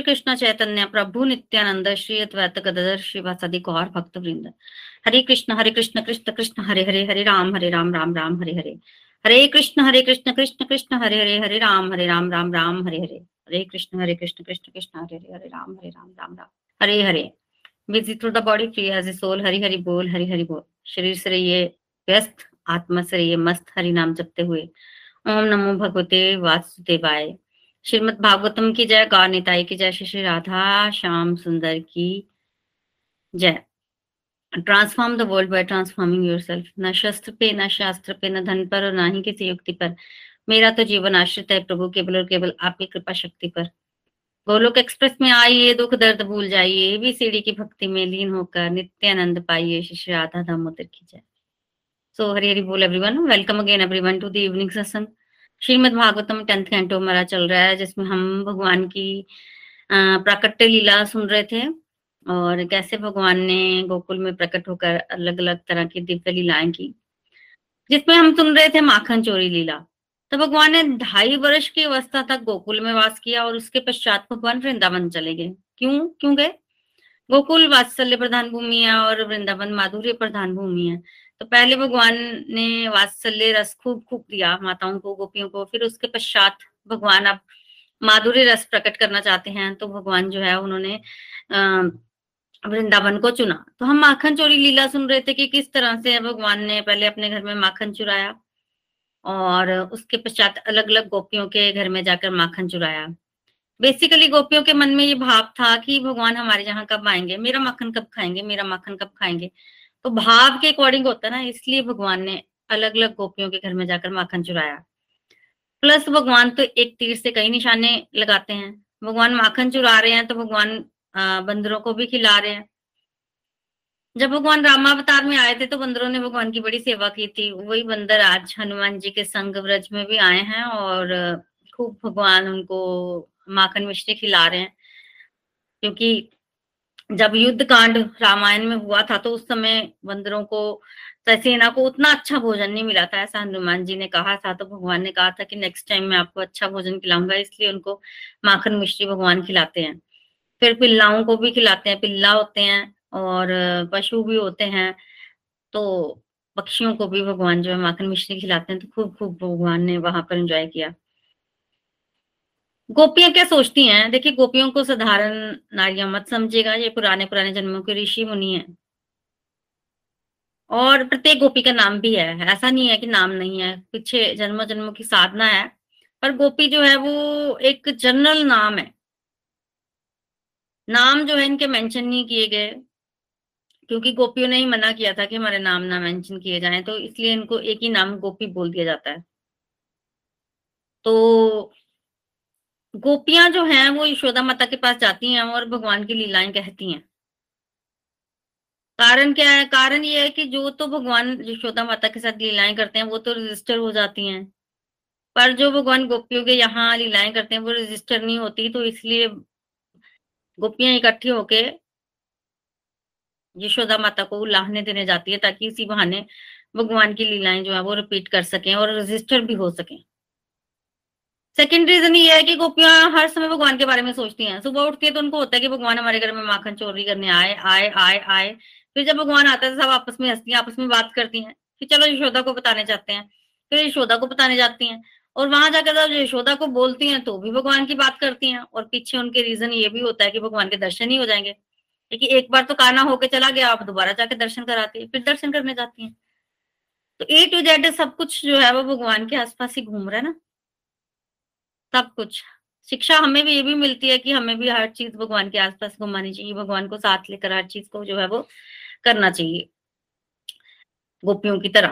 श्री कृष्ण चैतन्य, प्रभु नित्यानंद, श्री अद्वैत गदर श्रीवासादि गौर भक्त वृंद Hare Krishna Hare Krishna Krishna Krishna, Hare Hare Hare Ram Hare Ram Ram Ram, Hare Hare. Hare Krishna Hare Krishna Krishna Krishna, Hare Hare Hare Ram Hare Ram Ram Ram, Hare Hare. Hare Krishna Hare Krishna Krishna Krishna, Hare Hare Hare Ram Hare Ram Ram Ram. Hare Hare. Busy through the body free as a soul Hari Hari बोल, हरि हरि बोल। शरीर से रहिए व्यस्त, आत्मा से रहिए मस्त, हरि नाम जपते हुए। ओम नमो भगवते वासुदेवाय। श्रीमद भागवतम की जय गौर निताई की जय, श्री श्री राधा श्याम सुंदर की जय। Transform the world by transforming yourself न शस्त्र पे, न शास्त्र पे, न धन पर और ना ही किसी युक्ति पर। मेरा तो जीवन आश्रित है प्रभु, केवल और केवल आपकी कृपा शक्ति पर। गोलोक एक्सप्रेस में आइए, दुख दर्द भूल जाइए, भी सीढ़ी की भक्ति में लीन होकर नित्य आनंद पाइए, श्री श्री राधा दामोदर की जय। सो हरी हरी बोल everyone welcome again everyone to the evening satsang Shrimad Bhagavatam tenth canto हमारा चल रहा है, जिसमें हम भगवान की प्राकट्य लीला सुन रहे थे और कैसे भगवान ने गोकुल में प्रकट होकर अलग अलग तरह की दिव्य लीलाएँ की, जिसमें हम सुन रहे थे माखन चोरी लीला। तो भगवान ने ढाई वर्ष की अवस्था तक गोकुल में वास किया और उसके पश्चात भगवान वृंदावन चले गए। क्यों? क्यों गए? गोकुल वात्सल्य प्रधान भूमि है और वृंदावन माधुर्य प्रधान भूमि है। तो पहले भगवान ने वात्सल्य रस खूब खूब दिया माताओं को, गोपियों को। फिर उसके पश्चात भगवान अब माधुर्य रस प्रकट करना चाहते हैं तो भगवान जो है उन्होंने वृंदावन को चुना। तो हम माखन चोरी लीला सुन रहे थे कि किस तरह से भगवान ने पहले अपने घर में माखन चुराया और उसके पश्चात अलग अलग गोपियों के घर में जाकर माखन चुराया। बेसिकली गोपियों के मन में ये भाव था कि भगवान हमारे यहाँ कब आएँगे, मेरा माखन कब खाएँगे, मेरा माखन कब खाएँगे? तो भाव के अकॉर्डिंग होता है ना, इसलिए भगवान ने अलग अलग गोपियों के घर में जाकर माखन चुराया। प्लस भगवान तो एक तीर से कई निशाने लगाते हैं। भगवान माखन चुरा रहे हैं तो भगवान बंदरों को भी खिला रहे हैं। जब भगवान रामावतार में आए थे तो बंदरों ने भगवान की बड़ी सेवा की थी। वही बंदर आज हनुमान जी के संग व्रज में भी आए हैं और खूब भगवान उनको माखन मिश्री खिला रहे हैं। क्योंकि जब युद्ध कांड रामायण में हुआ था तो उस समय बंदरों को सेना को उतना अच्छा भोजन नहीं मिला था, ऐसा हनुमान जी ने कहा था। तो भगवान ने कहा था कि नेक्स्ट टाइम मैं आपको अच्छा भोजन खिलाऊँगा, इसलिए उनको माखन मिश्री भगवान खिलाते हैं। फिर पिल्लाओं को भी खिलाते हैं, पिल्ला होते हैं और पशु भी होते हैं तो पक्षियों को भी भगवान जो है माखन मिश्री खिलाते हैं तो खूब खूब भगवान ने वहाँ पर एंजॉय किया। गोपियाँ क्या सोचती हैं? देखिए, गोपियों को साधारण नारियाँ मत समझेगा ये पुराने पुराने जन्मों के ऋषि मुनि है। और प्रत्येक गोपी का नाम भी है। ऐसा नहीं है कि नाम नहीं है, पीछे जन्मों जन्मों की साधना है। पर गोपी जो है, वो एक जनरल नाम है। नाम जो है, इनके मेंशन नहीं किए गए। क्योंकि गोपियों ने ही मना किया था कि हमारे नाम ना मेंशन किए जाएँ तो इसलिए इनको एक ही नाम गोपी बोल दिया जाता है। तो गोपियाँ जो हैं वो यशोदा माता के पास जाती हैं और भगवान की लीलाएँ कहती हैं। कारण क्या है? कारण ये है कि जो तो भगवान यशोदा माता के साथ लीलाएँ करते हैं, वो तो रजिस्टर हो जाती हैं। पर जो भगवान गोपियों के यहाँ लीलाएँ करते हैं, वो रजिस्टर नहीं होती तो इसलिए गोपियाँ इकट्ठी होके यशोदा माता को लाहने देने जाती है, ताकि इसी बहाने भगवान की लीलाएँ जो है वो रिपीट कर सकें और रजिस्टर भी हो सकें। सेकेंड रीजन ये है कि गोपियाँ हर समय भगवान के बारे में सोचती हैं। सुबह उठती है तो उनको होता है कि भगवान हमारे घर में माखन चोरी करने आए आए आए आए। फिर जब भगवान आता है तो सब आपस में हंसती हैं, आपस में बात करती हैं। कि चलो यशोदा को बताने जाते हैं। फिर यशोदा को बताने जाती हैं और वहाँ जाकर जब यशोदा को बोलती हैं तो भी भगवान की बात करती हैं और पीछे उनके रीजन ये भी होता है कि भगवान के दर्शन ही हो जाएँगे। क्योंकि एक बार तो काना होके चला गया आप दोबारा जाके दर्शन कराती है, फिर दर्शन करने जाती हैं। तो ए टू जेड सब कुछ जो है वो भगवान के आसपास ही घूम रहा है ना। सब कुछ। शिक्षा हमें भी ये भी मिलती है कि हमें भी हर चीज़ भगवान के आसपास घुमानी चाहिए, भगवान को साथ लेकर हर चीज़ को जो है वो करना चाहिए। गोपियों की तरह।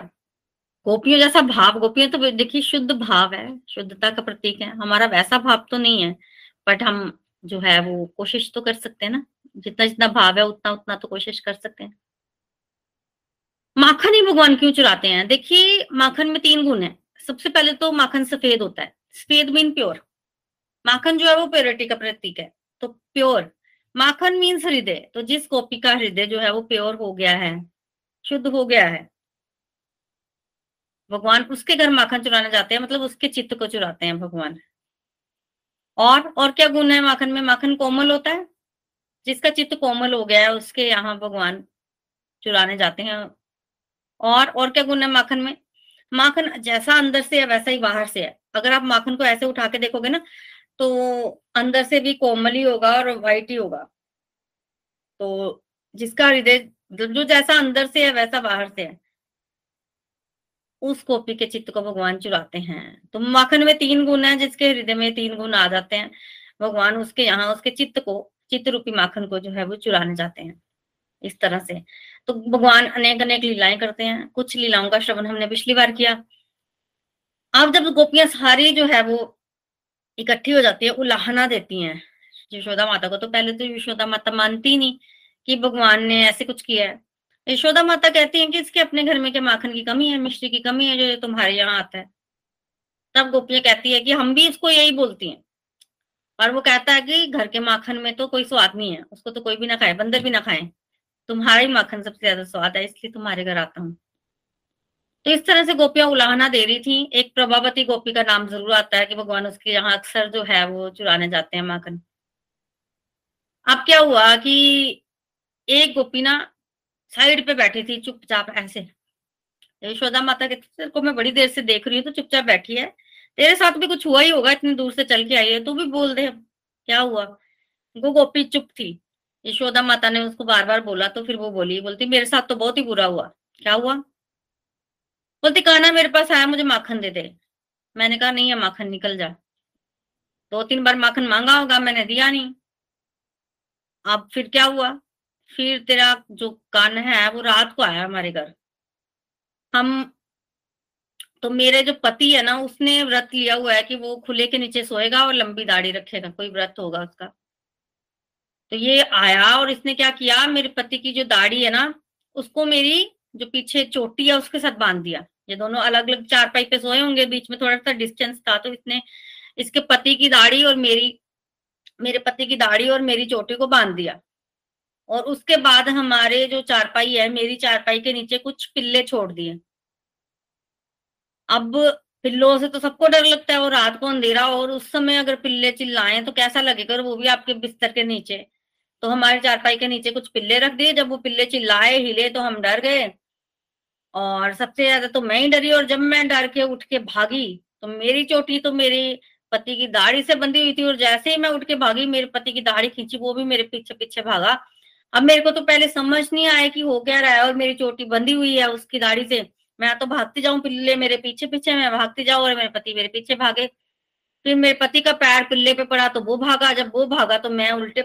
गोपियों जैसा भाव, गोपियों तो देखिए शुद्ध भाव है, शुद्धता का प्रतीक है। हमारा वैसा भाव तो नहीं है बट हम जो है वो कोशिश तो कर सकते हैं ना। जितना जितना भाव है, उतना उतना तो कोशिश कर सकते हैं। माखन ही भगवान क्यों चुराते हैं? देखिए, माखन में तीन गुण है। सबसे पहले तो माखन सफ़ेद होता है। सफ़ेद मीन प्योर माखन जो है वो प्योरिटी का प्रतीक है। तो प्योर माखन मीन्स हृदय। तो जिस कॉपी का हृदय जो है वो प्योर हो गया है, शुद्ध हो गया है। भगवान उसके घर माखन चुराने जाते हैं मतलब उसके चित्त को चुराते हैं भगवान। और और क्या गुण है माखन में? माखन कोमल होता है। जिसका चित्त कोमल हो गया है, उसके यहाँ भगवान चुराने जाते हैं। और और क्या गुण है माखन में? माखन जैसा अंदर से है, वैसा ही बाहर से है। अगर आप माखन को ऐसे उठा के देखोगे ना तो अंदर से भी कोमल ही होगा और व्हाइट ही होगा। तो जिसका हृदय जो जैसा अंदर से है, वैसा बाहर से है। उस कॉपी के चित्त को भगवान चुराते हैं। तो माखन में तीन गुण है, जिसके हृदय में तीन गुण आ जाते हैं। भगवान उसके, यहाँ उसके चित्त को, चित्त रूपी माखन को जो है, वो चुराने जाते हैं। इस तरह से। तो भगवान अनेक अनेक लीलाएँ करते हैं। कुछ लीलाओं का श्रवण हमने पिछली बार किया। अब जब गोपियाँ सारी जो है वो इकट्ठी हो जाती है उलाहना देती हैं। यशोदा माता को तो पहले तो यशोदा माता मानती नहीं कि भगवान ने ऐसे कुछ किया है। यशोदा माता कहती है कि इसके अपने घर में के माखन की कमी है, मिश्री की कमी है, जो तुम्हारे यहाँ आता है। तब गोपियाँ कहती है कि हम भी इसको यही बोलती हैं। और वो कहता है कि घर के माखन में तो कोई स्वाद नहीं है, उसको तो कोई भी ना खाए, बंदर भी ना खाए। तुम्हारा ही माखन सबसे ज़्यादा स्वाद है, इसलिए तुम्हारे घर आता हूँ। इस तरह से गोपियाँ उलाहना दे रही थी। एक प्रभावती गोपी का नाम ज़रूर आता है कि भगवान उसके यहाँ अक्सर जो है वो चुराने जाते हैं माखन अब क्या हुआ कि एक गोपी ना साइड पे बैठी थी चुपचाप ऐसे। यशोदा माता कहती तेरे को मैं बड़ी देर से देख रही हूँ तो चुपचाप बैठी है। तेरे साथ भी कुछ हुआ ही होगा, इतनी दूर से चल के आई है, तू भी बोल दे। क्या हुआ? वो गोपी चुप थी। यशोदा माता ने उसको बार बार बोला तो फिर वो बोली, बोलती, मेरे साथ तो बहुत ही बुरा हुआ। क्या हुआ? बोलती काना मेरे पास आया, मुझे माखन दे दे। मैंने कहा, नहीं है माखन, निकल जा। दो तीन बार माखन मांगा होगा, मैंने दिया नहीं। अब फिर क्या हुआ? फिर तेरा जो कान है, वो रात को आया हमारे घर। हम तो मेरे जो पति है ना, उसने व्रत लिया हुआ है कि वो खुले के नीचे सोएगा और लंबी दाढ़ी रखेगा, कोई व्रत होगा उसका। तो ये आया और इसने क्या किया? मेरे पति की जो दाढ़ी है ना, उसको मेरी जो पीछे चोटी है उसके साथ बाँध दिया। ये दोनों अलग अलग चार पाई पे सोए होंगे, बीच में थोड़ा सा डिस्टेंस था तो इसने इसके पति की दाढ़ी और मेरी, मेरे पति की दाढ़ी और मेरी चोटी को बाँध दिया। और उसके बाद हमारे जो चारपाई है, मेरी चारपाई के नीचे कुछ पिल्ले छोड़ दिए। अब पिल्लों से तो सबको डर लगता है, और रात को अंधेरा, और उस समय अगर पिल्ले चिल्लाएँ तो कैसा लगेगा? वो भी आपके बिस्तर के नीचे। तो हमारे चारपाई के नीचे कुछ पिल्ले रख दिए। जब वो पिल्ले चिल्लाए, हिले तो हम डर गए। और सबसे ज़्यादा तो मैं ही डरी और जब मैं डर के उठ के भागी तो मेरी चोटी तो मेरे पति की दाढ़ी से बंधी हुई थी और जैसे ही मैं उठ के भागी, मेरे पति की दाढ़ी खींची, वो भी मेरे पीछे पीछे भागा। अब मेरे को तो पहले समझ नहीं आया कि हो क्या रहा है और मेरी चोटी बंधी हुई है उसकी दाढ़ी से। मैं तो भागती जाऊँ पिल्ले मेरे पीछे पीछे, मैं भागती जाऊँ और मेरे पति मेरे पीछे भागे। फिर मेरे पति का पैर पिल्ले पे पड़ा तो वो भागा। जब वो भागा तो मैं उल्टे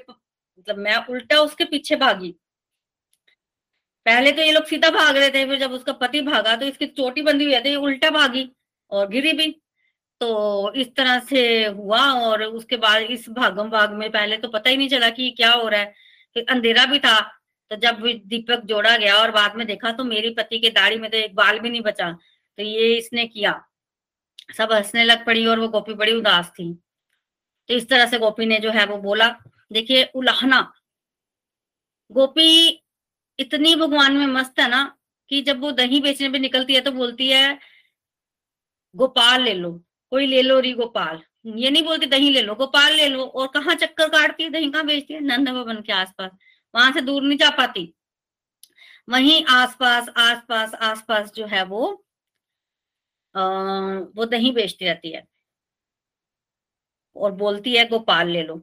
मतलब मैं उल्टा उसके पीछे भागी। पहले तो ये लोग सीधा भाग रहे थे, फिर जब उसका पति भागा तो इसकी चोटी बंधी हुई है तो उल्टा भागी और गिरी भी। तो इस तरह से हुआ और उसके बाद इस भागम भाग में पहले तो पता ही नहीं चला कि क्या हो रहा है। फिर अंधेरा भी था तो जब दीपक जोड़ा गया और बाद में देखा तो मेरी पति के दाढ़ी में तो एक बाल भी नहीं बचा तो ये इसने किया। सब हंसने लग पड़ी और वो गोपी बड़ी उदास थी। तो इस तरह से गोपी ने जो है वो बोला देखिए उलाहना। गोपी इतनी भगवान में मस्त है ना कि जब वो दही बेचने पे निकलती है तो बोलती है गोपाल ले लो कोई ले लो री गोपाल। ये नहीं बोलती दही ले लो गोपाल ले लो। और कहाँ चक्कर काटती है दही कहाँ बेचती है? नंद भवन के आसपास। वहाँ से दूर नहीं जा पाती। वहीं आसपास आसपास आसपास जो है वो आ, वो दही बेचती रहती है। और बोलती है गोपाल ले लो।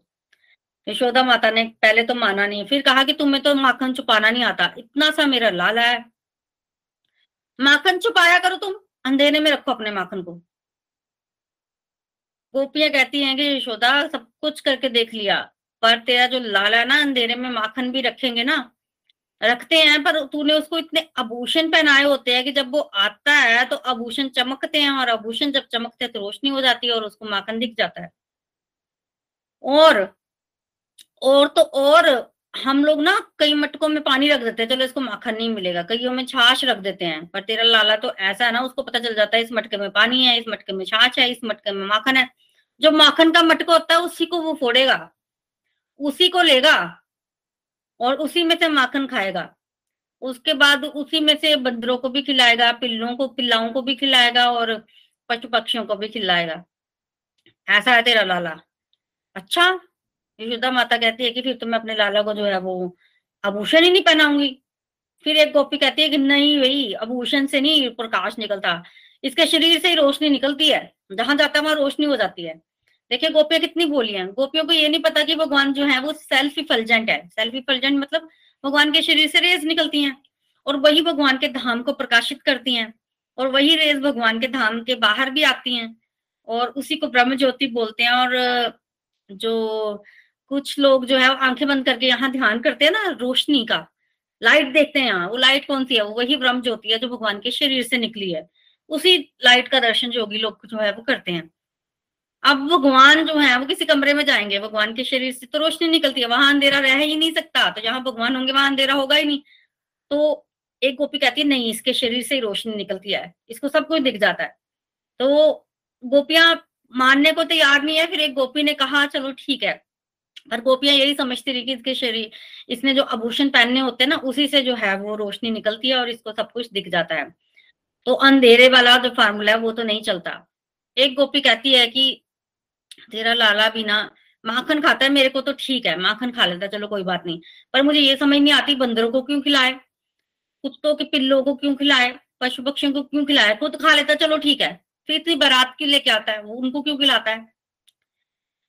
यशोदा माता ने पहले तो माना नहीं, फिर कहा कि तुम्हें तो माखन छुपाना नहीं आता। इतना सा मेरा लाला है। माखन छुपाया करो तुम। अंधेरे में रखो अपने माखन को। गोपियाँ कहती हैं कि यशोदा, सब कुछ करके देख लिया। पर तेरा जो लाला ना, अंधेरे में माखन भी रखेंगे ना, रखते हैं, पर तूने उसको इतने आभूषण पहनाए होते हैं कि जब वो आता है तो आभूषण चमकते हैं और आभूषण जब चमकते हैं तो रोशनी हो जाती है और उसको माखन दिख जाता है। और और तो और हम लोग ना कई मटकों में पानी रख देते हैं। चलो इसको माखन नहीं मिलेगा। कईयों में छाछ रख देते हैं, पर तेरा लाला तो ऐसा है ना, उसको पता चल जाता है इस मटके में पानी है, इस मटके में छाछ है, इस मटके में माखन है। जो माखन का मटका होता है, उसी को वो फोड़ेगा, उसी को लेगा और उसी में से माखन खाएगा। उसके बाद उसी में से बंदरों को भी खिलाएगा, पिल्लों को, पिल्लाओं को भी खिलाएगा और पशु पक्षियों को भी खिलाएगा। ऐसा है तेरा लाला। अच्छा? यशोदा माता कहती है कि फिर तो मैं अपने लाला को जो है वो आभूषण ही नहीं पहनाऊँगी। फिर एक गोपी कहती है कि नहीं भाई, आभूषण से नहीं प्रकाश निकलता। इसके शरीर से ही रोशनी निकलती है। जहाँ जाता है, वहाँ रोशनी हो जाती है। देखिए, गोपियाँ कितनी बोली हैं। गोपियों को ये नहीं पता कि भगवान जो है वो सेल्फ इफलजेंट है। सेल्फ इफलजेंट मतलब भगवान के शरीर से रेज निकलती हैं और वही भगवान के धाम को प्रकाशित करती हैं और वही रेज भगवान के धाम के बाहर भी आती हैं और उसी को ब्रह्म ज्योति बोलते हैं और जो कुछ लोग जो है आँखें बंद करके यहाँ ध्यान करते हैं ना रोशनी का। लाइट देखते हैं यहाँ, वो लाइट कौन सी है? वो वही ब्रह्म ज्योति है जो भगवान के शरीर से निकली है। उसी लाइट का दर्शन योगी लोग जो है वो करते हैं। अब भगवान जो है वो किसी कमरे में जाएँगे, भगवान के शरीर से तो रोशनी निकलती है, वहाँ अंधेरा रह ही नहीं सकता तो जहाँ भगवान होंगे वहाँ अंधेरा होगा ही नहीं। तो एक गोपी कहती है, नहीं, इसके शरीर से ही रोशनी निकलती है, इसको सब कुछ दिख जाता है। तो गोपियाँ मानने को तैयार नहीं है, फिर एक गोपी ने कहा, चलो ठीक है पर गोपियाँ यही समझती रही कि इसके शरीर, इसने जो आभूषण पहनने होते हैं ना, उसी से जो है वो रोशनी निकलती है और इसको सब कुछ दिख जाता है। तो अंधेरे वाला जो फार्मूला है, वो तो नहीं चलता। एक गोपी कहती है कि, तेरा लाला बिना माखन खाता है, मेरे को तो ठीक है, माखन खा लेता चलो कोई बात नहीं। पर मुझे ये समझ नहीं आती, बंदरों को क्यों खिलाए? कुत्तों के पिल्लों को क्यों खिलाए? पशु पक्षियों को क्यों खिलाए? खुद खा लेता चलो ठीक है। फिर इतनी बारात के लेके आता है? वो उनको क्यों खिलाता है?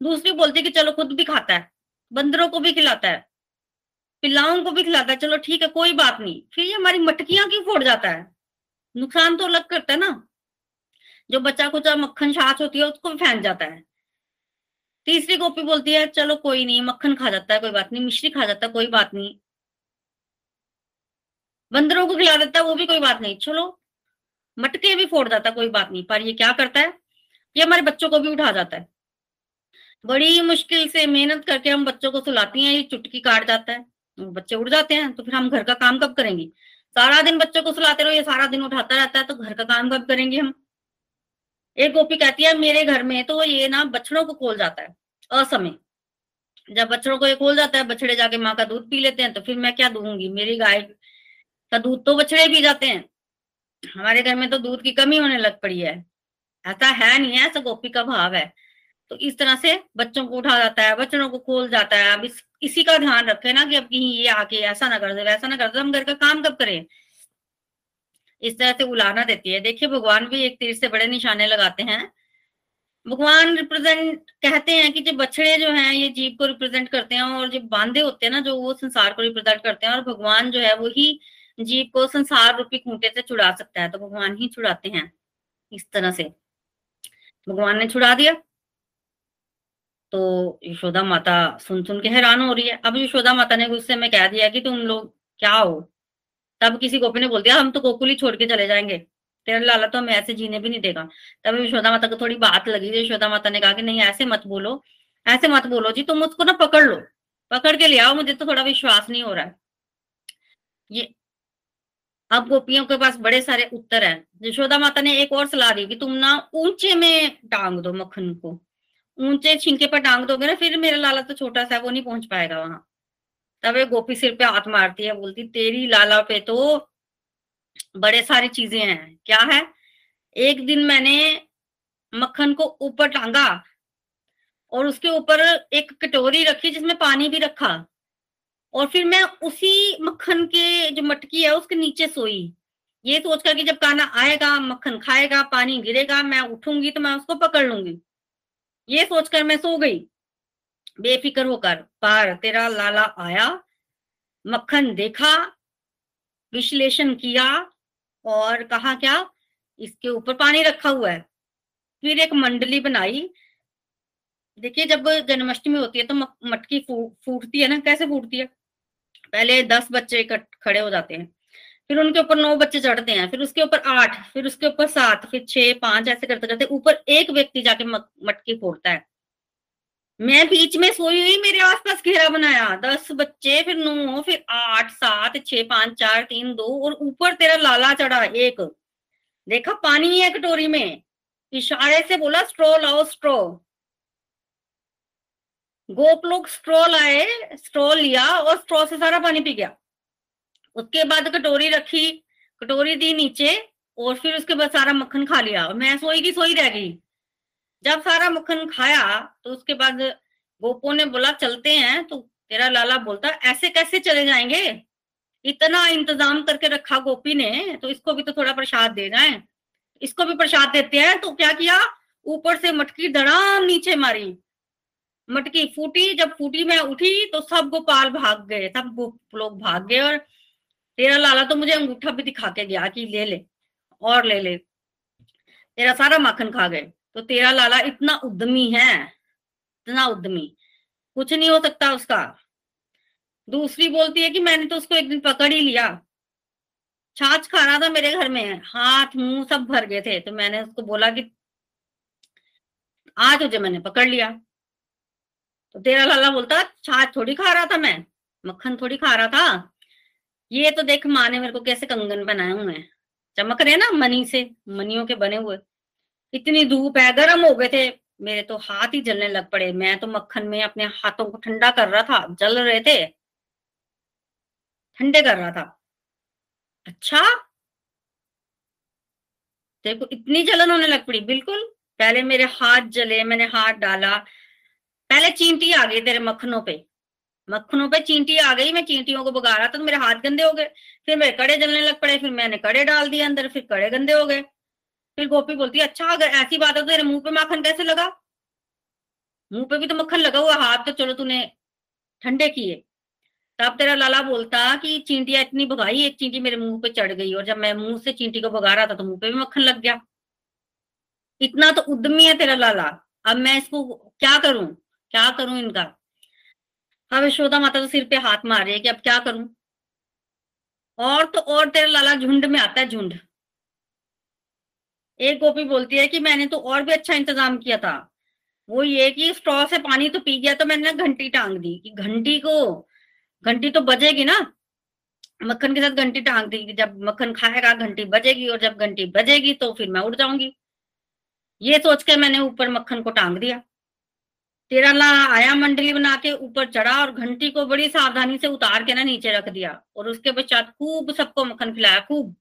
दूसरी बोलती है कि चलो खुद भी खाता है, बंदरों को भी खिलाता है, पिल्लाओं को भी खिलाता है, चलो ठीक है, कोई बात नहीं। फिर ये हमारी मटकियाँ क्यों फोड़ जाता है? नुकसान तो अलग करता है ना। जो बच्चा कुचा मक्खन छाछ होती है, उसको भी फेंक जाता है। तीसरी गोपी बोलती है, चलो कोई नहीं, मक्खन खा जाता है, कोई बात नहीं, मिश्री खा जाता है, कोई बात नहीं। बंदरों को खिला देता है, वो भी कोई बात नहीं। चलो, मटके भी फोड़ जाता है, कोई बात नहीं, पर ये क्या करता है? ये हमारे बच्चों को भी उठा जाता है। बड़ी मुश्किल से मेहनत करके हम बच्चों को सुलाती हैं, ये चुटकी काट जाता है। बच्चे उड़ जाते हैं तो फिर हम घर का काम कब करेंगे? सारा दिन बच्चों को सुलाते रहो, ये सारा दिन उठाता रहता है तो घर का काम कब करेंगे हम? एक गोपी कहती है, मेरे घर में तो ये ना बछड़ों को खोल जाता है, असमय। जब बछड़ों को ये खोल जाता है, बछड़े जाके माँ का दूध पी लेते हैं तो फिर मैं क्या दूँगी? मेरी गाय का दूध तो बछड़े पी जाते हैं। हमारे घर में तो दूध की कमी होने लग पड़ी है। ऐसा है नहीं है ऐसा गोपी का भाव है। तो इस तरह से बच्चों को उठा जाता है, बच्चों को खोल जाता है। अब इस, इसी का ध्यान रखे ना कि अब कहीं ये आके ऐसा ना कर दे, वैसा ना कर दे, हम घर का काम कब करें? इस तरह से उलाना देती है। देखिए, भगवान भी एक तीर से बड़े निशाने लगाते हैं। भगवान रिप्रेजेंट, कहते हैं कि जो बछड़े जो हैं, ये जीव को रिप्रेजेंट करते हैं और जो बांधे होते हैं ना, जो वो संसार को रिप्रेजेंट करते हैं और भगवान जो है, वो ही जीव को संसार रूपी खूंटे से छुड़ा सकता है। तो भगवान ही छुड़ाते हैं इस तरह से। भगवान ने छुड़ा दिया। तो यशोदा माता सुन सुन के हैरान हो रही है। अब यशोदा माता ने गुस्से में कह दिया कि तुम लोग क्या हो? तब किसी गोपी ने बोल दिया, हम तो गोकुल ही छोड़ के चले जाएँगे। तेरा लाला तो हमें ऐसे जीने भी नहीं देगा। तब यशोदा माता को थोड़ी बात लगी। यशोदा माता ने कहा कि, नहीं, ऐसे मत बोलो, ऐसे मत बोलो जी। तुम उसको ना पकड़ लो। पकड़ के ले आओ, मुझे तो थोड़ा विश्वास नहीं हो रहा है। ये अब गोपियों के पास बड़े सारे उत्तर है। यशोदा माता ने एक और सलाह दी कि तुम ना ऊँचे में टांग दो मक्खन को। ऊँचे छिंके पर टांग दोगे ना, फिर मेरा लाला तो छोटा सा है, वो नहीं पहुँच पाएगा वहाँ। तब एक गोपी सिर पे हाथ मारती है, बोलती, तेरी लाला पे तो बड़े सारी चीज़ें हैं। क्या है? एक दिन मैंने मक्खन को ऊपर टांगा और उसके ऊपर एक कटोरी रखी जिसमें पानी भी रखा और फिर मैं उसी मक्खन के जो मटकी है, उसके नीचे सोई। ये सोचकर कि जब काना आएगा, मक्खन खाएगा, पानी गिरेगा, मैं उठूँगी तो मैं उसको पकड़ लूँगी। ये सोचकर मैं सो गई। बेफिक्र होकर पार तेरा लाला आया, मक्खन देखा, विश्लेषण किया और कहा, क्या इसके ऊपर पानी रखा हुआ है? फिर एक मंडली बनाई। देखिए, जब जन्माष्टमी होती है तो मटकी फूटती है ना? कैसे फूटती है? पहले दस बच्चे खड़े हो जाते हैं। फिर उनके ऊपर नौ बच्चे चढ़ते हैं, फिर उसके ऊपर आठ, फिर उसके ऊपर सात, फिर छह, पाँच, ऐसे करते करते ऊपर एक व्यक्ति जाके मटकी फोड़ता है। मैं बीच में सोई हुई, मेरे आसपास घेरा बनाया। दस बच्चे, फिर नौ, फिर आठ, सात, छह, पाँच, चार, तीन, दो, और ऊपर तेरा लाला चढ़ा एक। देखा, पानी है कटोरी में। इशारे से बोला, स्ट्रो, लाओ, स्ट्रो। गोप लोग स्ट्रो लाए, स्ट्रो लिया और स्ट्रो से सारा पानी पी गया। उसके बाद कटोरी रखी, कटोरी दी नीचे और फिर उसके बाद सारा मक्खन खा लिया। मैं सोई की सोई रह गई। जब सारा मक्खन खाया तो उसके बाद गोपो ने बोला, चलते हैं तो तेरा लाला बोलता, ऐसे कैसे चले जाएँगे? इतना इंतज़ाम करके रखा गोपी ने तो इसको भी तो थोड़ा प्रसाद दे जाए। इसको भी प्रसाद देते हैं तो क्या किया? ऊपर से मटकी धड़ाम नीचे मारी। मटकी फूटी, जब फूटी मैं उठी तो सब गोपाल भाग गए, सब लोग भाग गए और तेरा लाला तो मुझे अंगूठा भी दिखा के गया कि ले ले, और ले ले। तेरा सारा माखन खा गए। तो तेरा लाला इतना उद्यमी है, इतना उद्यमी। कुछ नहीं हो सकता उसका। दूसरी बोलती है कि मैंने तो उसको एक दिन पकड़ ही लिया। छाछ खा रहा था मेरे घर में। हाथ, मुँह सब भर गए थे। तो मैंने उसको बोला कि आज तुझे मैंने पकड़ लिया। तो तेरा लाला बोलता, छाछ थोड़ी खा रहा था मैं? मक्खन थोड़ी खा रहा था? ये तो देख माँ ने मेरे को कैसे कंगन बनाए हुए हैं। चमक रहे ना मनी से, मनियों के बने हुए। इतनी धूप है, गर्म हो गए थे। मेरे तो हाथ ही जलने लग पड़े। मैं तो मक्खन में अपने हाथों को ठंडा कर रहा था, जल रहे थे। ठंडे कर रहा था। अच्छा? देखो इतनी जलन होने लग पड़ी। बिल्कुल। पहले मेरे हाथ जले, मैंने हाथ डाला। पहले चींटी आ गई तेरे मक्खनों पे। मक्खनों पे चींटी आ गई, मैं चींटियों को बगा रहा था तो मेरे हाथ गंदे हो गए। फिर मेरे कड़े जलने लग पड़े, फिर मैंने कड़े डाल दिए अंदर, फिर कड़े गंदे हो गए। फिर गोपी बोलती अच्छा अगर ऐसी बात है तो तेरे मुँह पे माखन कैसे लगा? मुँह पे भी तो मक्खन लगा हुआ, हाथ तो चलो तूने ठंडे किए। तब तेरा लाला बोलता कि चींटिया इतनी भगाई, एक चींटी मेरे मुँह पे चढ़ गई, और जब मैं मुँह से चींटी को भगा रहा था तो मुँह पे भी मक्खन लग गया। इतना तो उद्यमी है तेरा लाला। अब मैं इसको क्या करूँ? क्या करूँ इनका? अब यशोदा माता तो सिर पे हाथ मार रही है कि अब क्या करूँ? और तो और तेरा लाला झुंड में आता है झुंड। एक गोपी बोलती है कि मैंने तो और भी अच्छा इंतज़ाम किया था। वो ये कि स्ट्रॉ से पानी तो पी गया तो मैंने घंटी टांग दी कि घंटी को, घंटी तो बजेगी ना। मक्खन के साथ घंटी टांग दी जब मक्खन खाएगा घंटी बजेगी और जब घंटी बजेगी तो फिर मैं उड़ जाऊँगी। ये सोच के मैंने ऊपर मक्खन को टांग दिया। तेरा ला आया मंडली बना के ऊपर चढ़ा और घंटी को बड़ी सावधानी से उतार के ना नीचे रख दिया और उसके पश्चात खूब सबको मक्खन खिलाया, खूब।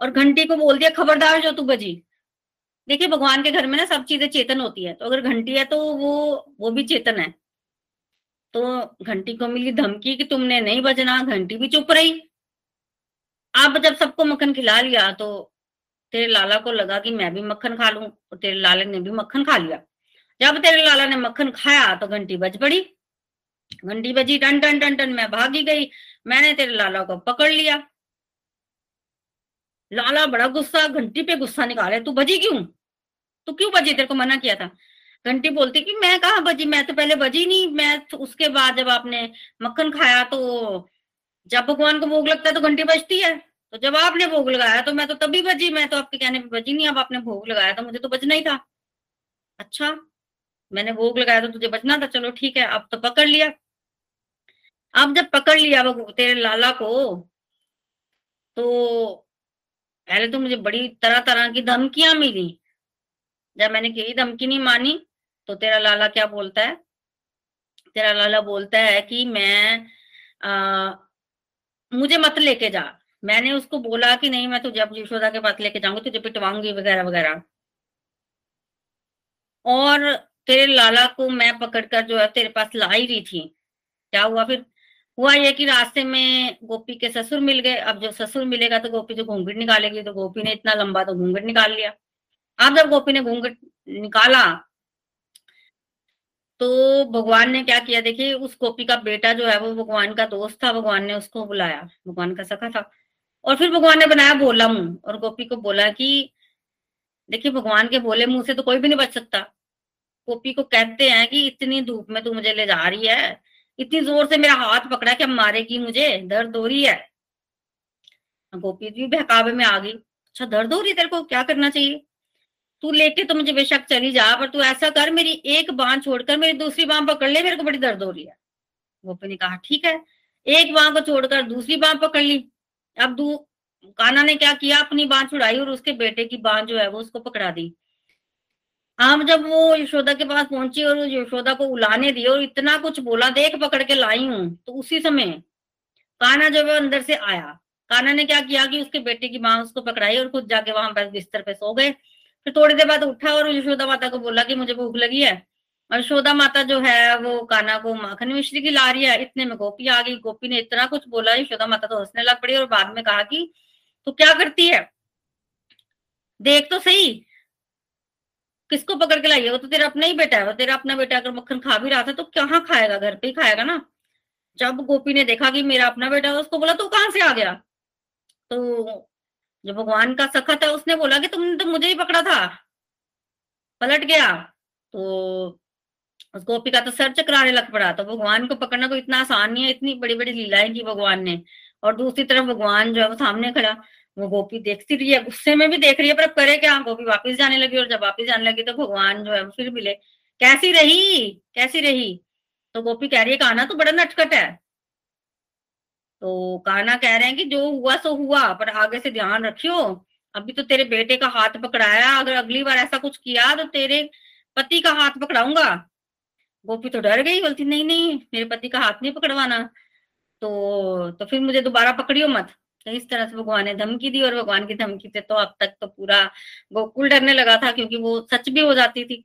और घंटी को बोल दिया, खबरदार जो तू बजी। देखिए, भगवान के घर में ना सब चीज़ें चेतन होती है। तो अगर घंटी है तो वो वो भी चेतन है। तो घंटी को मिली धमकी कि तुमने नहीं बजना, घंटी भी चुप रही। अब जब सबको मक्खन खिला लिया तो तेरे लाला को लगा कि मैं भी मक्खन खा लूँ और तेरे लाला ने भी मक्खन खा लिया। जब तेरे लाला ने मक्खन खाया तो घंटी बज पड़ी। घंटी बजी, टन टन टन टन, मैं भागी गई। मैंने तेरे लाला को पकड़ लिया। लाला बड़ा गुस्सा, घंटी पे गुस्सा निकाले, तू बजी क्यों? तू क्यों बजी? तेरे को मना किया था। घंटी बोलती कि, मैं कहा बजी? मैं तो पहले बजी नहीं। मैं तो उसके बाद जब आपने मक्खन खाया तो जब भगवान को भोग लगता है तो घंटी बजती है। तो जब आपने भोग लगाया तो मैं तो तभी बजी। मैं तो आपके कहने पे बजी नहीं। अब आपने भोग लगाया तो मुझे तो बजना ही था। अच्छा मैंने भोग लगाया तो तुझे बचना था चलो ठीक है अब तो पकड़ लिया। अब जब पकड़ लिया तेरे लाला को तो पहले तो मुझे बड़ी तरह तरह की धमकियाँ मिली। जब मैंने कही धमकी नहीं मानी तो तेरा लाला क्या बोलता है? तेरा लाला बोलता है कि मैं आ, मुझे मत लेके जा। मैंने उसको बोला कि नहीं मैं तुझे अब यशोदा के पास लेके जाऊँगी तुझे पिटवाऊँगी वगैरह वगैरह और तेरे लाला को मैं पकड़कर जो है तेरे पास ला ही रही थी। क्या हुआ फिर? हुआ ये कि रास्ते में गोपी के ससुर मिल गए। अब जो ससुर मिलेगा तो गोपी जो घूंघट निकालेगी तो गोपी ने इतना लंबा तो घूंघट निकाल लिया। अब जब गोपी ने घूंघट निकाला तो भगवान ने क्या किया? देखिए, उस गोपी का बेटा जो है वो भगवान का दोस्त था, भगवान ने उसको बुलाया। भगवान का सखा था। और फिर भगवान ने बनाया बोला मुँह, और गोपी को बोला कि, देखिए, भगवान के बोले मुँह से तो कोई भी नहीं बच सकता। गोपी को कहते हैं कि इतनी धूप में तू मुझे ले जा रही है। इतनी ज़ोर से मेरा हाथ पकड़ा कि अब मारेगी मुझे, दर्द हो रही है। गोपी भी बहकावे में आ गई। अच्छा दर्द हो रही तेरे को? क्या करना चाहिए? तू लेके तो मुझे बेशक चली जा, पर तू ऐसा कर, मेरी एक बांह छोड़कर मेरी दूसरी बांह पकड़ ले, मेरे को बड़ी दर्द हो रही है। गोपी ने कहा, ठीक है, एक बांह को छोड़कर दूसरी बांह पकड़ ली। अब दू काना ने क्या किया? अपनी बांह छुड़ाई और उसके बेटे की बांह जो है वो उसको पकड़ा दी। हम जब वो यशोदा के पास पहुँची और यशोदा को उलाने दी और इतना कुछ बोला, देख पकड़ के लाई हूँ तो उसी समय काना जब अंदर से आया। काना ने क्या किया कि उसके बेटे की माँ उसको पकड़ाई और खुद जाके वहाँ पर बिस्तर पे सो गए। फिर थोड़ी देर बाद उठा और यशोदा माता को बोला कि मुझे भूख लगी है। और यशोदा माता जो है वो काना को माखन मिश्री की ला रही है। इतने में गोपी आ गई। गोपी ने इतना कुछ बोला, यशोदा माता तो हंसने लग पड़ी और बाद में कहा कि तू क्या करती है? देख तो सही किसको पकड़ के है वो तो तेरा अपना ही बेटा है, वो तेरा अपना बेटा अगर मक्खन खा भी रहा था तो कहाँ खाएगा? घर पे ही खाएगा ना। जब गोपी ने देखा कि मेरा अपना बेटा है, उसको बोला, तू कहाँ से आ गया? तो जो भगवान का सखत है, उसने बोला कि तुमने तो मुझे ही पकड़ा था। पलट गया। तो उस गोपी का तो सर चकराने लग पड़ा। तो भगवान को पकड़ना कोई इतना आसान नहीं है, इतनी बड़ी बड़ी लीलाएँ की भगवान ने। और दूसरी तरफ़ भगवान जो है वो सामने खड़ा। वो गोपी देखती रही है, गुस्से में भी देख रही है, पर अब करे क्या? गोपी वापस जाने लगी और जब वापस जाने लगी तो भगवान जो है वो फिर मिले। कैसी रही? कैसी रही? तो गोपी कह रही है काना तो बड़ा नटखट है। तो काना कह रहे हैं कि जो हुआ, सो हुआ, पर आगे से ध्यान रखियो। अभी तो तेरे बेटे का हाथ पकड़ाया, अगर अगली बार ऐसा कुछ किया तो तेरे पति का हाथ पकड़ाऊँगा। गोपी तो डर गई, बोलती, नहीं नहीं, मेरे पति का हाथ नहीं पकड़वाना। तो तो फिर मुझे दोबारा पकड़ियो मत। तो इस तरह से भगवान ने धमकी दी और भगवान की धमकी से तो अब तक तो पूरा गोकुल डरने लगा था क्योंकि वो सच भी हो जाती थी।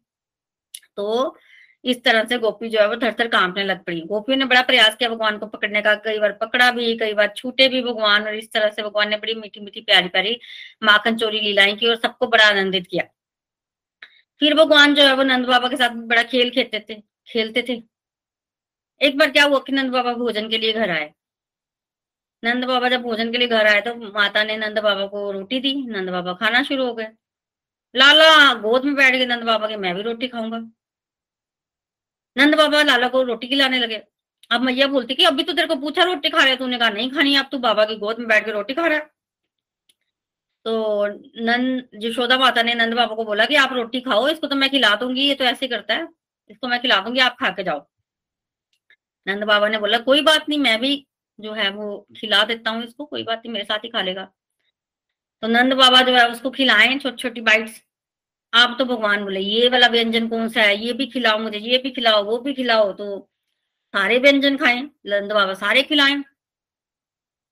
तो इस तरह से गोपी जो है वो थर थर कांपने लग पड़ी। गोपी ने बड़ा प्रयास किया भगवान को पकड़ने का, कई बार पकड़ा भी, कई बार छूटे भी भगवान और इस तरह से भगवान ने बड़ी मीठी मीठी प्यारी प्यारी माखन चोरी लीलाएँ की और सबको बड़ा आनंदित किया। फिर भगवान जो है वो नंद बाबा के साथ बड़ा खेल खेलते थे खेलते थे। एक बार क्या हुआ कि नंद बाबा भोजन के लिए घर आए। नंद बाबा जब भोजन के लिए घर आए तो माता ने नंद बाबा को रोटी दी, नंद बाबा खाना शुरू हो गए। लाला, गोद में बैठ गए नंद बाबा के, मैं भी रोटी खाऊँगा। नंद बाबा लाला को रोटी खिलाने लगे। अब मैया बोलती कि अभी तो तेरे को पूछा रोटी खा रहे तूने कहा नहीं खानी, अब तू बाबा की गोद में बैठ के रोटी खा रहा है। तो नंद, यशोदा माता ने नंद बाबा को बोला कि आप रोटी खाओ, इसको तो मैं खिला दूँगी, ये तो ऐसे करता है, इसको मैं खिला दूँगी, आप खा के जाओ। नंद बाबा ने बोला, कोई बात नहीं, मैं भी जो है वो खिला देता हूँ इसको, कोई बात नहीं, मेरे साथ ही खा लेगा। तो नंद बाबा जो है उसको खिलाएँ छोटी छोटी बाइट्स आप तो भगवान बोले, ये वाला व्यंजन कौन सा है? ये भी खिलाओ मुझे, ये भी खिलाओ, वो भी खिलाओ। तो सारे व्यंजन खाएँ, नंद बाबा सारे खिलाएँ।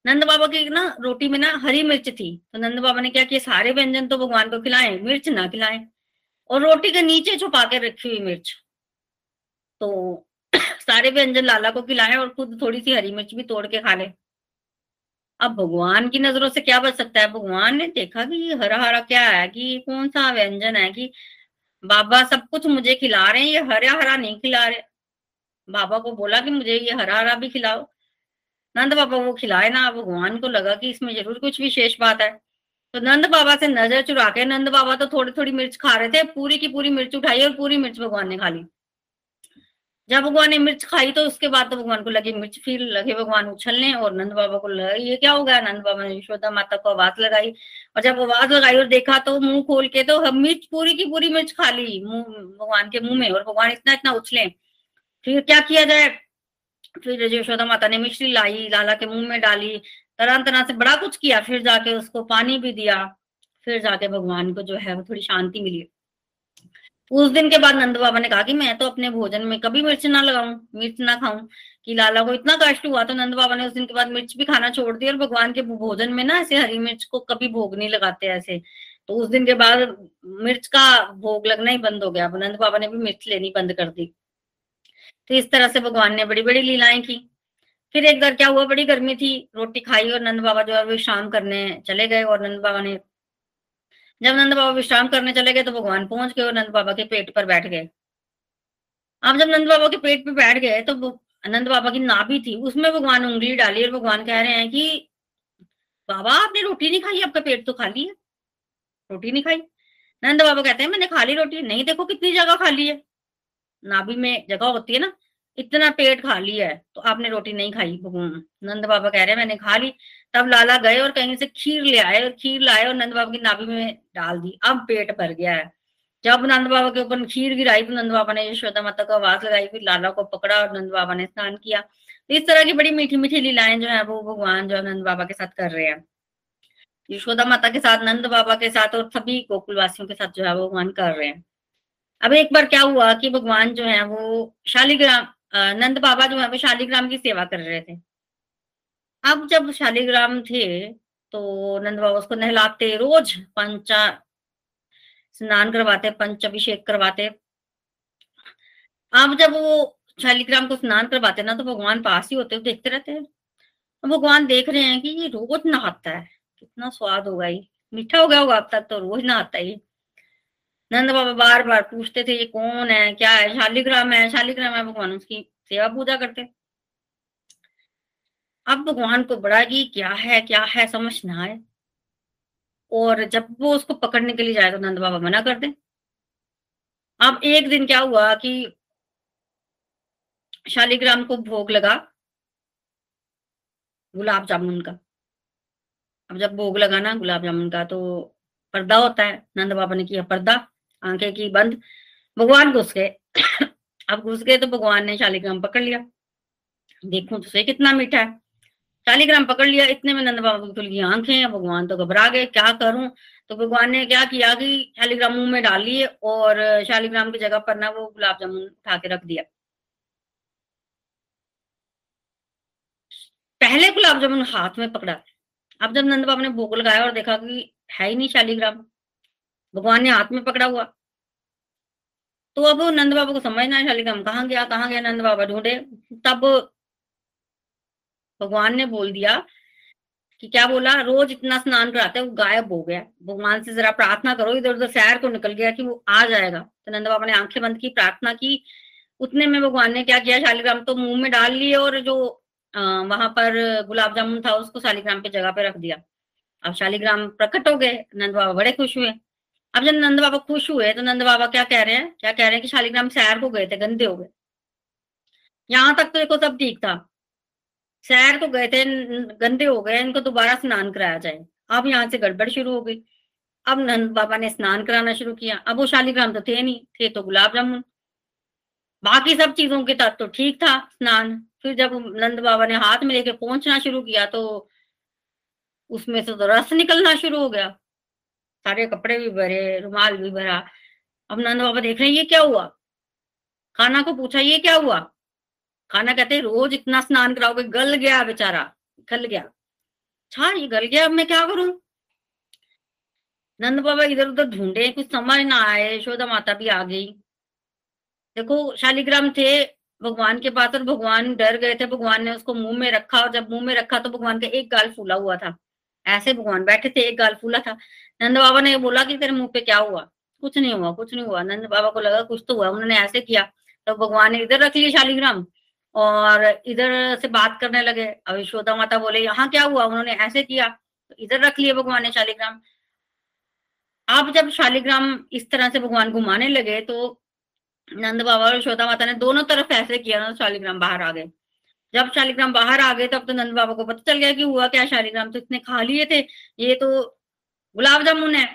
नंद बाबा की ना रोटी में ना हरी मिर्च थी तो नंद बाबा ने क्या किया, सारे व्यंजन तो भगवान को खिलाएँ, मिर्च ना खिलाएँ। और रोटी के नीचे छुपा के रखी हुई मिर्च। तो सारे व्यंजन लाला को खिलाएँ और खुद थोड़ी सी हरी मिर्च भी तोड़ के खा ले। अब भगवान की नज़रों से क्या बच सकता है? भगवान ने देखा कि हरा हरा क्या है, कि कौन सा व्यंजन है कि बाबा सब कुछ मुझे खिला रहे हैं, ये हरा हरा नहीं खिला रहे। बाबा को बोला कि मुझे ये हरा हरा भी खिलाओ। नंद बाबा वो खिलाए ना, भगवान को लगा कि इसमें ज़रूर कुछ विशेष बात है। तो नंद बाबा से नज़र चुरा के, नंद बाबा तो थोड़ी थोड़ी मिर्च खा रहे थे, पूरी की पूरी मिर्च उठाई और पूरी मिर्च भगवान ने खा ली। जब भगवान ने मिर्च खाई तो उसके बाद तो भगवान को लगी मिर्च, फिर लगे भगवान उछलने और नंद बाबा को लगा, ये क्या हो गया? नंद बाबा ने यशोदा माता को आवाज़ लगाई और जब आवाज़ लगाई और देखा तो मुँह खोल के तो हम मिर्च पूरी की पूरी मिर्च खा ली, मुँह, भगवान के मुँह में और भगवान इतना इतना उछले। फिर क्या किया जाए? फिर यशोदा माता ने मिश्री लाई, लाला के मुँह में डाली, तरह तरह से बड़ा कुछ किया, फिर जाके उसको पानी भी दिया, फिर जाके भगवान को जो है वो थोड़ी शांति मिली। उस दिन के बाद नंद बाबा ने कहा कि मैं तो अपने भोजन में कभी मिर्च ना लगाऊँ, मिर्च ना खाऊं, कि लाला को इतना कष्ट हुआ तो नंद बाबा ने उस दिन के बाद मिर्च भी खाना छोड़ दिया और भगवान के भोजन में ना ऐसे हरी मिर्च को कभी भोग नहीं लगाते ऐसे। तो उस दिन के बाद मिर्च का भोग लगना ही बंद हो गया नंद बाबा ने भी मिर्च लेनी बंद कर दी। तो इस तरह से भगवान ने बड़ी बड़ी लीलाएँ की। फिर एक बार क्या हुआ, बड़ी गर्मी थी, रोटी खाई और नंद बाबा जो है विश्राम करने चले गए और नंद बाबा ने जब नंद बाबा विश्राम करने चले गए तो भगवान पहुँच गए और नंद बाबा के पेट पर बैठ गए। अब जब नंद बाबा के पेट पर बैठ गए तो नंद बाबा की नाभि थी, उसमें भगवान उंगली डाली और भगवान कह रहे हैं कि, बाबा, आपने रोटी नहीं खाई? आपका पेट तो खाली है। रोटी नहीं खाई? नंद बाबा कहते हैं, मैंने खाली रोटी नहीं, देखो कितनी जगह खाली है। नाभि में जगह होती है ना इतना पेट खा खाली है तो आपने रोटी नहीं खाई, भगवान। नंद बाबा कह रहे हैं, मैंने खा ली। तब लाला गए और कहीं से खीर ले आए और खीर लाए और नंद बाबा की नाभि में डाल दी। अब पेट भर गया है। जब नंद बाबा के ऊपर खीर गिराई तो नंद बाबा ने यशोदा माता को आवाज़ लगाई, फिर लाला को पकड़ा और नंद बाबा ने स्नान किया। तो इस तरह की बड़ी मीठी मीठी लीलाएँ जो है, वो भगवान जो है नंद बाबा के साथ कर रहे हैं। यशोदा माता के साथ, नंद बाबा के साथ और सभी गोकुलवासियों के साथ जो है, वो भगवान कर रहे हैं। अब एक बार क्या हुआ कि भगवान जो है, वो शालीग्राम नंद बाबा जो है, वो शालीग्राम की सेवा कर रहे थे। अब जब शालीग्राम थे तो नंद बाबा उसको नहलाते रोज पंचा, स्नान करवाते पंच अभिषेक करवाते। अब जब वो शालीग्राम को स्नान करवाते ना तो भगवान पास ही होते देखते रहते हैं। तो भगवान देख रहे हैं कि ये रोज नहाता है। कितना स्वाद होगा ये। मीठा हो गया होगा अब तक तो रोज नहाता ही। नंद बाबा बार बार पूछते थे, ये कौन है? क्या है? शालीग्राम है शालीग्राम है। भगवान उसकी सेवा पूजा करते। अब भगवान को बड़ा कि क्या है क्या है, समझ ना आए। और जब वो उसको पकड़ने के लिए जाए तो नंद बाबा मना कर दे। अब एक दिन क्या हुआ कि शालीग्राम को भोग लगा, गुलाब जामुन का। अब जब भोग लगाना गुलाब जामुन का तो पर्दा होता है। नंद बाबा ने किया पर्दा। आँखें की बंद। भगवान घुस गए। अब घुस गए तो भगवान ने शालीग्राम पकड़ लिया। देखूँ तो सही कितना मीठा है। शालीग्राम पकड़ लिया, इतने में नंद बाबा की गई आँखें भगवान तो घबरा गए, क्या करूँ? तो भगवान ने क्या किया कि शालीग्राम मुँह में डाल लिए और शालीग्राम की जगह पर ना वो गुलाब जामुन उठा के रख दिया। पहले गुलाब जामुन हाथ में पकड़ा। अब जब नंद बाबा ने भोग लगाया और देखा कि है ही नहीं शालीग्राम भगवान ने हाथ में पकड़ा हुआ। तो अब नंद बाबा को समझना है शालीग्राम कहाँ गया कहाँ गया नंद बाबा ढूंढे। तब भगवान ने बोल दिया कि क्या बोला, रोज इतना स्नान कराते वो गायब हो गया। भगवान से जरा प्रार्थना करो, इधर उधर सैर तो निकल गया कि वो आ जाएगा। तो नंद बाबा ने आँखें बंद की, प्रार्थना की। उतने में भगवान ने क्या किया शालीग्राम तो मुँह में डाल लिए और जो वहाँ पर गुलाब जामुन था, उसको शालीग्राम पे जगह पे रख दिया। अब शालीग्राम प्रकट हो गए, नंद बाबा बड़े खुश हुए। अब जब नंद बाबा खुश हुए तो नंद बाबा क्या कह रहे हैं? क्या कह रहे हैं कि शालीग्राम सैर को गए थे, गंदे हो गए। यहाँ तक तो देखो सब ठीक था। सैर को गए थे, गंदे हो गए, इनको दोबारा स्नान कराया जाए। अब यहाँ से गड़बड़ शुरू हो गई। अब नंद बाबा ने स्नान कराना शुरू किया। अब वो शालीग्राम तो थे नहीं, थे तो गुलाब जामुन। बाकी सब चीज़ों के तहत तो ठीक था स्नान। फिर जब नंद बाबा ने हाथ में लेके पहुँचना शुरू किया तो उसमें से तो रस निकलना शुरू हो गया। सारे कपड़े भी भरे, रुमाल भी भरा। अब नंद बाबा देख रहे हैं, ये क्या हुआ? खाना को पूछा, ये क्या हुआ? खाना कहते रोज इतना स्नान कराओगे, गल गया बेचारा, गल गया। अच्छा ये गल गया, अब मैं क्या करूँ? नंद बाबा इधर उधर ढूंढे, कुछ समझ ना आए, यशोदा माता भी आ गई। देखो, शालीग्राम थे, भगवान के पास, और भगवान डर गए थे, भगवान ने उसको मुँह में रखा, और जब मुँह में रखा तो भगवान का एक गाल फूला हुआ था। ऐसे भगवान बैठे थे, एक गाल फूला था। नंद बाबा ने बोला कि तेरे मुँह पे क्या हुआ? कुछ नहीं हुआ, कुछ नहीं हुआ। नंद बाबा को लगा कुछ तो हुआ, उन्होंने ऐसे किया। तो भगवान ने इधर रख लिया शालीग्राम और इधर से बात करने लगे। अब यशोदा माता बोले, यहाँ क्या हुआ? उन्होंने ऐसे किया। तो इधर रख लिया भगवान ने शालीग्राम। आप जब शालीग्राम इस तरह से भगवान घुमाने लगे तो नंद बाबा और यशोदा माता ने दोनों तरफ़ ऐसे किया ना शालीग्राम बाहर आ गए। जब शालीग्राम बाहर आ गए, तब तो नंद बाबा को पता चल गया कि हुआ क्या शालीग्राम। तो इतने खा लिए थे। ये तो गुलाब जामुन है।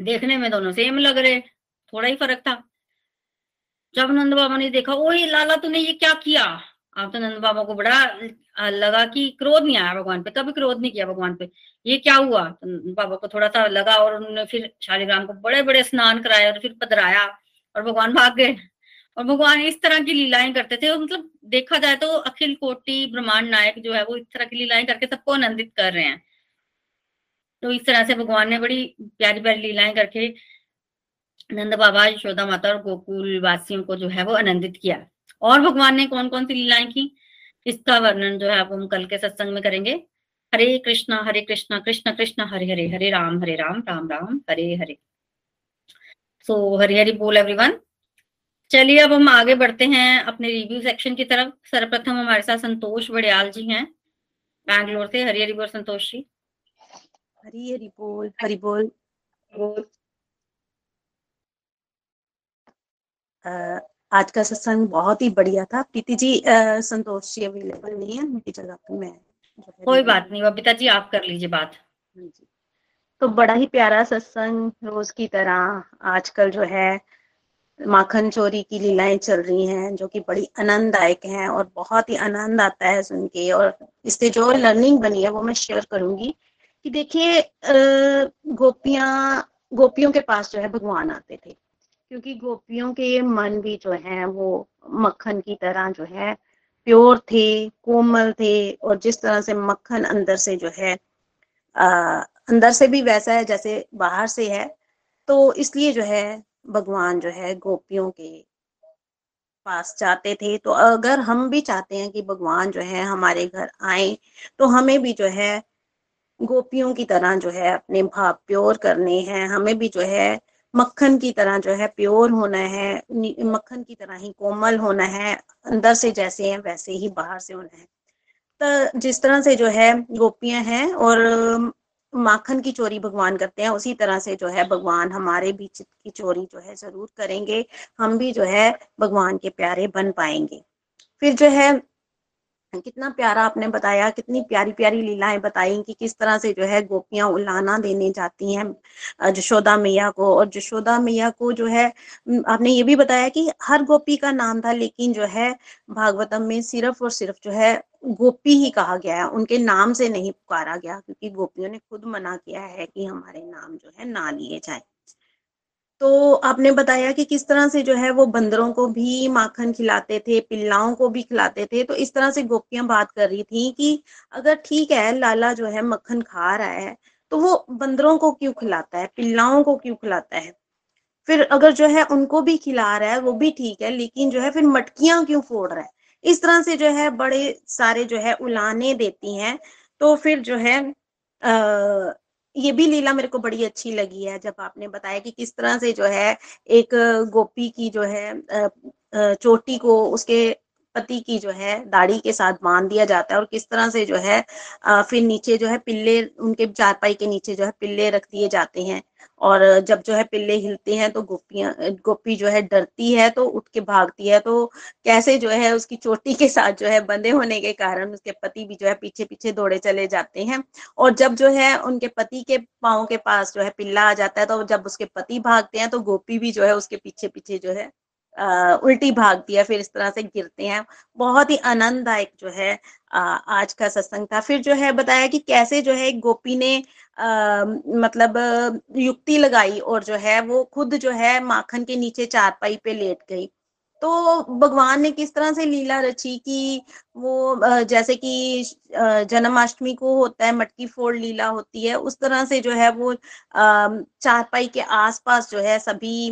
देखने में दोनों सेम लग रहे, थोड़ा ही फ़र्क था। जब नंद बाबा ने देखा ओ लाला, तूने ये क्या किया? अब तो नंद बाबा को बड़ा लगा कि क्रोध नहीं आया भगवान पे, कभी क्रोध नहीं किया भगवान पे। ये क्या हुआ? तो बाबा को थोड़ा सा लगा और उन्होंने फिर शालीग्राम को बड़े बड़े स्नान कराए और फिर पधराया और भगवान भाग गए। और भगवान इस तरह की लीलाएँ करते थे मतलब देखा जाए तो अखिल कोटि ब्रह्मांड नायक जो है, वो इस तरह की लीलाएँ करके सबको आनंदित कर रहे हैं। तो इस तरह से भगवान ने बड़ी प्यारी प्यारी लीलाएँ करके नंद बाबा, यशोदा माता और गोकुल वासियों को जो है वो आनंदित किया। और भगवान ने कौन कौन सी लीलाएँ की? इसका वर्णन जो है वो हम कल के सत्संग में करेंगे। हरे कृष्णा हरे कृष्णा, कृष्ण कृष्ण, हरे हरे हरे राम हरे राम राम राम, हरे हरे। सो हरी हरी बोल एवरीवन चलिए अब हम आगे बढ़ते हैं अपने रिव्यू सेक्शन की तरफ़। सर्वप्रथम हमारे साथ संतोष बड़ियाल जी हैं, बैंगलोर से। हरी हरी बोल संतोष जी। हरी हरी बोल हरी बोल। बोल आज का सत्संग बहुत ही बढ़िया था। प्रीति जी संतोष जी अवेलेबल नहीं है उनकी जगह पे मैं कोई बात नहीं बबीता जी आप कर लीजिए बात। हाँ जी। तो बड़ा ही प्यारा सत्संग रोज की तरह आजकल जो है माखन चोरी की लीलाएँ चल रही हैं जो कि बड़ी आनंददायक हैं और बहुत ही आनंद आता है सुन के और इससे जो लर्निंग बनी है वो मैं शेयर करूँगी। कि देखिए गोपियाँ गोपियों के पास जो है भगवान आते थे। क्योंकि गोपियों के ये मन भी जो है वो मक्खन की तरह जो है प्योर थे कोमल थे और जिस तरह से मक्खन अंदर से जो है आ, अंदर से भी वैसा है जैसे बाहर से है तो इसलिए जो है भगवान जो है गोपियों के पास जाते थे। तो अगर हम भी चाहते हैं कि भगवान जो है हमारे घर आए तो हमें भी जो है गोपियों की तरह जो है अपने भाव प्योर करने हैं। हमें भी जो है मक्खन की तरह जो है प्योर होना है मक्खन की तरह ही कोमल होना है, अंदर से जैसे हैं वैसे ही बाहर से होना है। तो जिस तरह से जो है गोपियाँ हैं और माखन की चोरी भगवान करते हैं, उसी तरह से जो है भगवान हमारे भी चित्त की चोरी जो है ज़रूर करेंगे। हम भी जो है भगवान के प्यारे बन पाएँगे। फिर जो है कितना प्यारा आपने बताया, कितनी प्यारी प्यारी लीलाएँ बताई कि किस तरह से जो है गोपियाँ उलाना देने जाती हैं जशोदा मैया को। और जशोदा मैया को जो है आपने ये भी बताया कि हर गोपी का नाम था, लेकिन जो है भागवतम में सिर्फ़ और सिर्फ़ जो है गोपी ही कहा गया है, उनके नाम से नहीं पुकारा गया, क्योंकि गोपियों ने खुद मना किया है कि हमारे नाम जो है ना लिए जाए। तो आपने बताया कि किस तरह से जो है वो बंदरों को भी माखन खिलाते थे पिल्लाओं को भी खिलाते थे। तो इस तरह से गोपियाँ बात कर रही थी कि अगर ठीक है लाला जो है मक्खन खा रहा है तो वो बंदरों को क्यों खिलाता है पिल्लाओं को क्यों खिलाता है? फिर अगर जो है उनको भी खिला रहा है वो भी ठीक है लेकिन जो है फिर मटकियाँ क्यों फोड़ रहा है? इस तरह से जो है बड़े सारे जो है उलाने देती हैं तो फिर जो है आ, ये भी लीला मेरे को बड़ी अच्छी लगी है जब आपने बताया कि किस तरह से जो है एक गोपी की जो है चोटी को उसके पति की जो है दाढ़ी के साथ बाँध दिया जाता है और किस तरह से जो है फिर नीचे जो है पिल्ले उनके चारपाई के नीचे जो है पिल्ले रख दिए जाते हैं और जब जो है पिल्ले हिलते हैं तो गोपियाँ गोपी जो है डरती है तो उठ के भागती है तो कैसे जो है उसकी चोटी के साथ जो है बंधे होने के कारण उसके पति भी जो है पीछे पीछे दौड़े चले जाते हैं और जब जो है उनके पति के पाओ के पास जो है पिल्ला आ जाता है तो जब उसके पति भागते हैं तो गोपी भी जो है उसके पीछे पीछे जो है उल्टी भागती है फिर इस तरह से गिरते हैं। बहुत ही आनंददायक जो है आ, आज का सत्संग था। फिर जो है बताया कि कैसे जो है गोपी ने आ, मतलब युक्ति लगाई और जो है वो खुद जो है माखन के नीचे चारपाई पे लेट गई। तो भगवान ने किस तरह से लीला रची कि वो जैसे कि जन्माष्टमी को होता है मटकी फोड़ लीला होती है उस तरह से जो है वो चारपाई के आसपास जो है सभी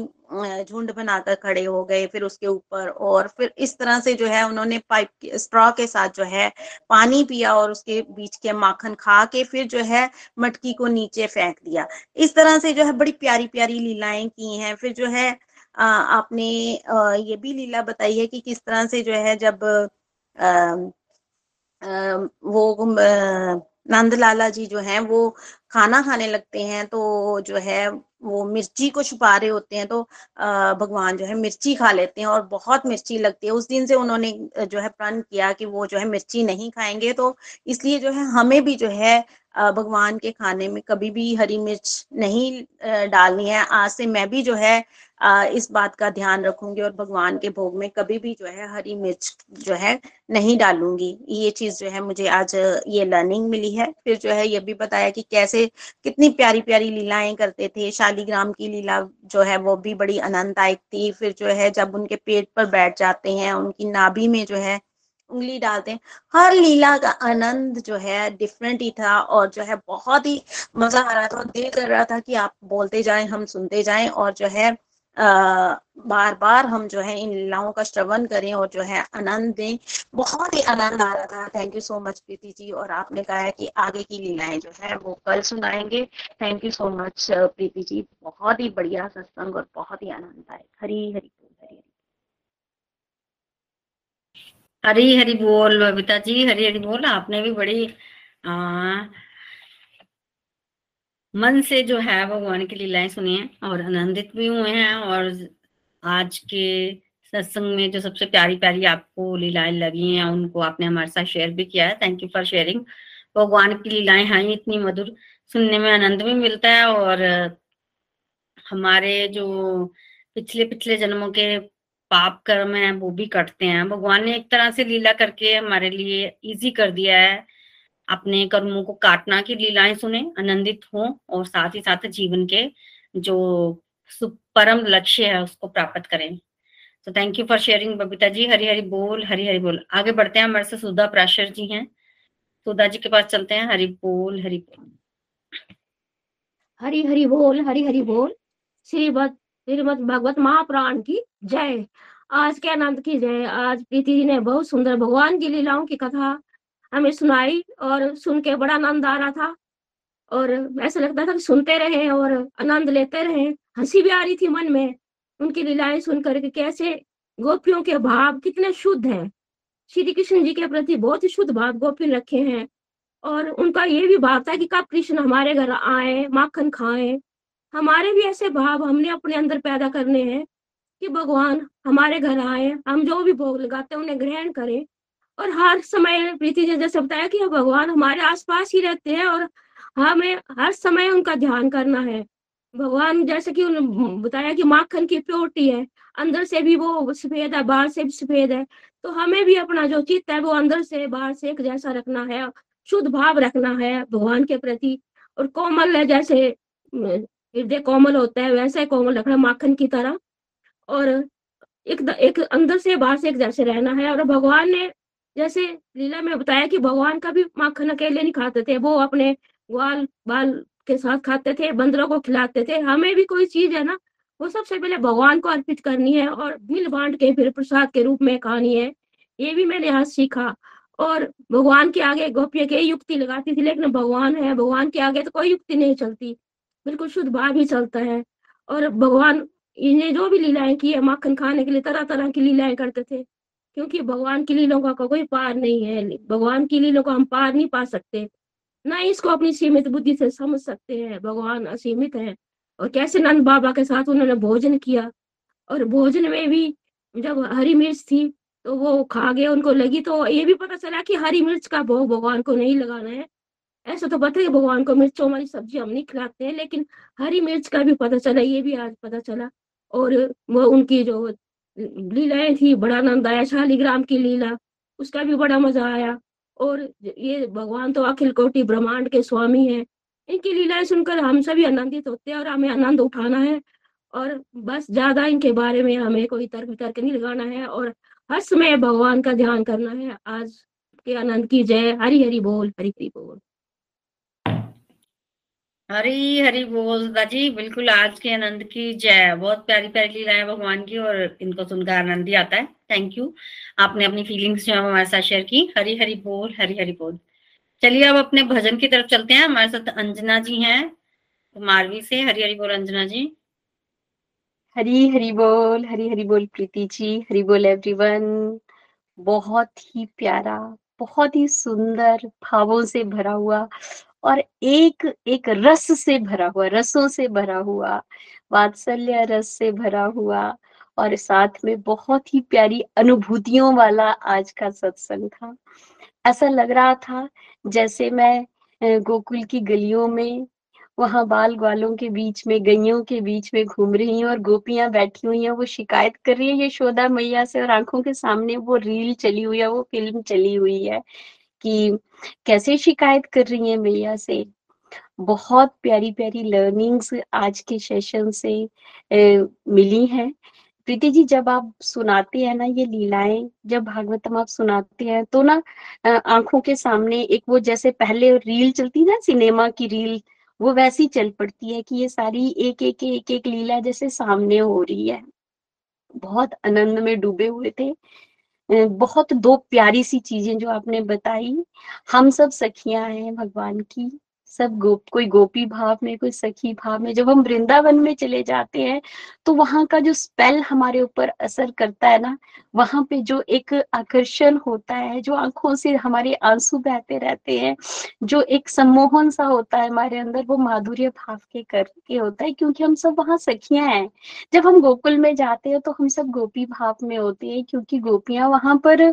झुंड बनाकर खड़े हो गए फिर उसके ऊपर और फिर इस तरह से जो है उन्होंने पाइप स्ट्रॉ के साथ जो है पानी पिया और उसके बीच के माखन खा के फिर जो है मटकी को नीचे फेंक दिया। इस तरह से जो है बड़ी प्यारी प्यारी लीलाएँ की हैं। फिर जो है आपने ये भी लीला बताई है कि किस तरह से जो है जब आ, आ, वो नंद लाला जी जो हैं वो खाना खाने लगते हैं तो जो है वो मिर्ची को छुपा रहे होते हैं तो भगवान जो है मिर्ची खा लेते हैं और बहुत मिर्ची लगती है। उस दिन से उन्होंने जो है प्रण किया कि वो जो है मिर्ची नहीं खाएँगे। तो इसलिए जो है हमें भी जो है भगवान के खाने में कभी भी हरी मिर्च नहीं डालनी है। आज से मैं भी जो है इस बात का ध्यान रखूँगी और भगवान के भोग में कभी भी जो है हरी मिर्च जो है नहीं डालूँगी। ये चीज़ जो है मुझे आज ये लर्निंग मिली है। फिर जो है ये भी बताया कि कैसे कितनी प्यारी प्यारी लीलाएँ करते थे शालीग्राम की लीला जो है वो भी बड़ी आनंददायक थी। फिर जो है जब उनके पेट पर बैठ जाते हैं, उनकी नाभि में जो है उंगली डालते हैं, हर लीला का आनंद जो है डिफरेंट ही था और जो है बहुत ही मज़ा आ रहा था। दिल कर रहा था कि आप बोलते जाएँ, हम सुनते जाएँ और जो है बार बार हम जो है इन लीलाओं का श्रवण करें और जो है आनंद दें। बहुत ही आनंद आ रहा था। Thank you so much Preeti ji और आपने कहा है कि आगे की लीलाएँ जो है वो कल सुनाएँगे। Thank you so much Preeti ji. बहुत ही बढ़िया सत्संग और बहुत ही आनंद आए हरी हरी हरी। हरी हरी बोल बबीता जी हरी हरी बोल। आपने भी बड़ी आ, मन से जो है भगवान की लीलाएँ सुनी है और आनंदित भी हुए हैं और आज के सत्संग में जो सबसे प्यारी प्यारी आपको लीलाएँ लगी हैं, उनको आपने हमारे साथ शेयर भी किया है। थैंक यू फॉर शेयरिंग भगवान की लीलाएँ हैं, इतनी मधुर सुनने में आनंद भी मिलता है और हमारे जो पिछले पिछले जन्मों के पाप कर्म है, वो भी कटते हैं। भगवान ने एक तरह से लीला करके हमारे लिए इजी कर दिया है। अपने कर्मों को काटना की लीलाएँ सुने, आनंदित हो और साथ ही साथ जीवन के जो परम लक्ष्य है उसको प्राप्त करें। तो thank you for sharing Babita ji. Hari Hari बोल हरी हरी बोल। आगे बढ़ते हैं, हमारे से सुधा प्राशर जी हैं। सुधा जी के पास चलते हैं। हरी बोल हरी बोल। हरी हरी बोल हरी हरी बोल। श्रीमद श्रीमद भगवत महाप्राण की जय। आज के आनंद की जय। आज प्रीति जी ने बहुत सुंदर भगवान की लीलाओं की कथा हमें सुनाई और सुन के बड़ा आनंद आ रहा था। और ऐसा लगता था कि सुनते रहे और आनंद लेते रहे। हँसी भी आ रही थी मन में उनकी लीलाएँ सुन करके कैसे गोपियों के भाव कितने शुद्ध हैं। श्री कृष्ण जी के प्रति बहुत ही शुद्ध भाव गोपी रखे हैं। और उनका ये भी भाव था कि कब कृष्ण हमारे घर आए, माखन खाए। हमारे भी ऐसे भाव हमने अपने अंदर पैदा करने हैं कि भगवान हमारे घर आए, हम जो भी भोग लगाते हैं उन्हें ग्रहण करें। और हर समय प्रीति जी जैसे बताया कि भगवान हमारे आसपास ही रहते हैं और हमें हर समय उनका ध्यान करना है। भगवान जैसे कि उन्होंने बताया कि माखन की प्योरिटी है, अंदर से भी वो सफ़ेद है, बाहर से भी सफ़ेद है तो हमें भी अपना जो चित्त है वो अंदर से, बाहर से एक जैसा रखना है, शुद्ध भाव रखना है भगवान के प्रति। और कोमल है जैसे हृदय कोमल होता है, वैसे कोमल रखना माखन की तरह। और एक एक अंदर से बाहर से एक जैसे रहना है और भगवान ने जैसे लीला में बताया कि भगवान का भी माखन अकेले नहीं खाते थे, वो अपने ग्वाल बाल के साथ खाते थे, बंदरों को खिलाते थे। हमें भी कोई चीज़ है ना, वो सबसे पहले भगवान को अर्पित करनी है और मिल बांट के फिर प्रसाद के रूप में खानी है। ये भी मैंने यहाँ सीखा। और भगवान के आगे गोपिया के युक्ति लगाती थी, लेकिन भगवान है, भगवान के आगे तो कोई युक्ति नहीं चलती। बिल्कुल शुद्ध भाव ही चलता है। और भगवान, इन्हें जो भी लीलाएँ की है, माखन खाने के लिए तरह तरह की लीलाएँ करते थे। क्योंकि भगवान की लीलों का कोई पार नहीं है भगवान की लीलों को हम पार नहीं पा सकते। ना इसको अपनी सीमित बुद्धि से समझ सकते हैं, भगवान असीमित है। और कैसे नंद बाबा के साथ उन्होंने भोजन किया? और भोजन में भी जब हरी मिर्च थी तो वो खा गए, उनको लगी तो ये भी पता चला कि हरी मिर्च का भोग भगवान को नहीं लगाना है। ऐसा तो पता है, भगवान को मिर्चों वाली सब्ज़ी हम नहीं खिलाते हैं, लेकिन हरी मिर्च का भी पता चला, ये भी आज पता चला। और वो उनकी जो लीलाएँ थी, बड़ा आनंद आया, शालीग्राम की लीला, उसका भी बड़ा मज़ा आया। और ये भगवान तो अखिल कोटि ब्रह्मांड के स्वामी हैं। इनकी लीलाएँ सुनकर हम सभी आनंदित होते हैं और हमें आनंद उठाना है। और बस ज़्यादा इनके बारे में हमें कोई तर्क वितर्क नहीं लगाना है और हर समय भगवान का ध्यान करना है। आज के आनंद की जय। हरी हरी बोल, हरी हरी बोल। हरी हरी बोल, दादी। बिल्कुल, आज के आनंद की जय। बहुत प्यारी प्यारी लीलाएँ भगवान की और इनको सुनकर आनंद ही आता है। थैंक यू आपने अपनी फीलिंग्स जो है हमारे साथ शेयर की। हरी हरी बोल, हरी हरी बोल। चलिए, अब अपने भजन की तरफ़ चलते हैं। हमारे साथ अंजना जी हैं मारवी से। हरी हरी बोल, अंजना जी। हरी हरी बोल, हरी हरी बोल, प्रीति जी। हरी बोल एवरीवन बहुत ही प्यारा, बहुत ही सुंदर भावों से भरा हुआ और एक एक रस से भरा हुआ, रसों से भरा हुआ, वात्सल्य रस से भरा हुआ और साथ में बहुत ही प्यारी अनुभूतियों वाला आज का सत्संग था। ऐसा लग रहा था जैसे मैं गोकुल की गलियों में, वहाँ बाल ग्वालों के बीच में गैयों के बीच में घूम रही हूँ और गोपियाँ बैठी हुई हैं, वो शिकायत कर रही है यशोदा मैया से और आँखों के सामने वो रील चली हुई है, वो फ़िल्म चली हुई है। कि कैसे शिकायत कर रही है मैया से? बहुत प्यारी प्यारी लर्निंग्स आज के सेशन से ए, मिली हैं। प्रीति जी जब आप सुनाते हैं ना ये लीलाएँ जब भागवतम आप सुनाते हैं तो ना आँखों के सामने एक वो जैसे पहले रील चलती ना सिनेमा की रील वो वैसी चल पड़ती है कि ये सारी एक एक एक एक लीला जैसे सामने हो रही है। बहुत आनंद में डूबे हुए थे। बहुत दो प्यारी सी चीज़ें जो आपने बताई। हम सब सखियाँ हैं भगवान की। सब गोप, कोई गोपी भाव में, कोई सखी भाव में, जब हम वृंदावन में चले जाते हैं तो वहाँ का जो स्पेल हमारे ऊपर असर करता है ना, वहाँ पे जो एक आकर्षण होता है, जो आँखों से हमारे आँसू बहते रहते हैं, जो एक सम्मोहन सा होता है हमारे अंदर, वो माधुर्य भाव के करके होता है, क्योंकि हम सब वहाँ सखियाँ हैं। जब हम गोकुल में जाते हैं तो हम सब गोपी भाव में होते हैं, क्योंकि गोपियाँ वहाँ पर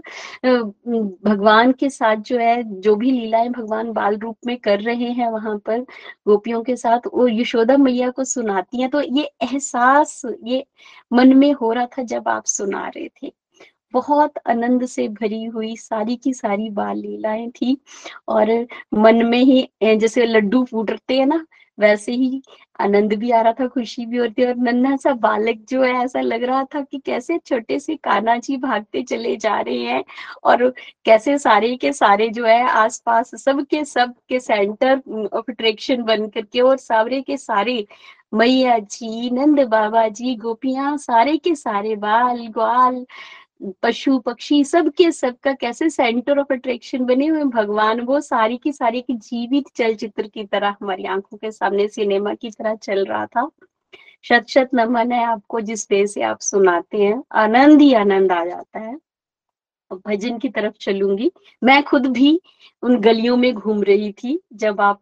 भगवान के साथ जो है, जो भी लीलाएँ भगवान बाल रूप में कर रहे हैं वहाँ पर गोपियों के साथ। और यशोदा मैया को सुनाती हैं। तो ये एहसास, ये मन में हो रहा था जब आप सुना रहे थे। बहुत आनंद से भरी हुई सारी की सारी बाल लीलाएँ थी और मन में ही, जैसे लड्डू फूटते हैं ना वैसे ही आनंद भी आ रहा था, खुशी भी होती और नन्हा सा बालक जो है, ऐसा लग रहा था कि कैसे छोटे से काना जी भागते चले जा रहे हैं और कैसे सारे के सारे जो है, आसपास सब के सब के सेंटर ऑफ़ अट्रैक्शन बन करके और सारे के सारे मैया जी नंद बाबा जी गोपियाँ, सारे के सारे बाल ग्वाल पशु पक्षी सबके सबका कैसे सेंटर ऑफ़ अट्रैक्शन बने हुए भगवान वो सारी की सारी की जीवित चलचित्र की तरह हमारी आँखों के सामने सिनेमा की तरह चल रहा था। शत शत नमन है आपको, जिस वे से आप सुनाते हैं, आनंद ही आनंद आ जाता है। भजन की तरफ़ चलूँगी। मैं खुद भी उन गलियों में घूम रही थी। जब आप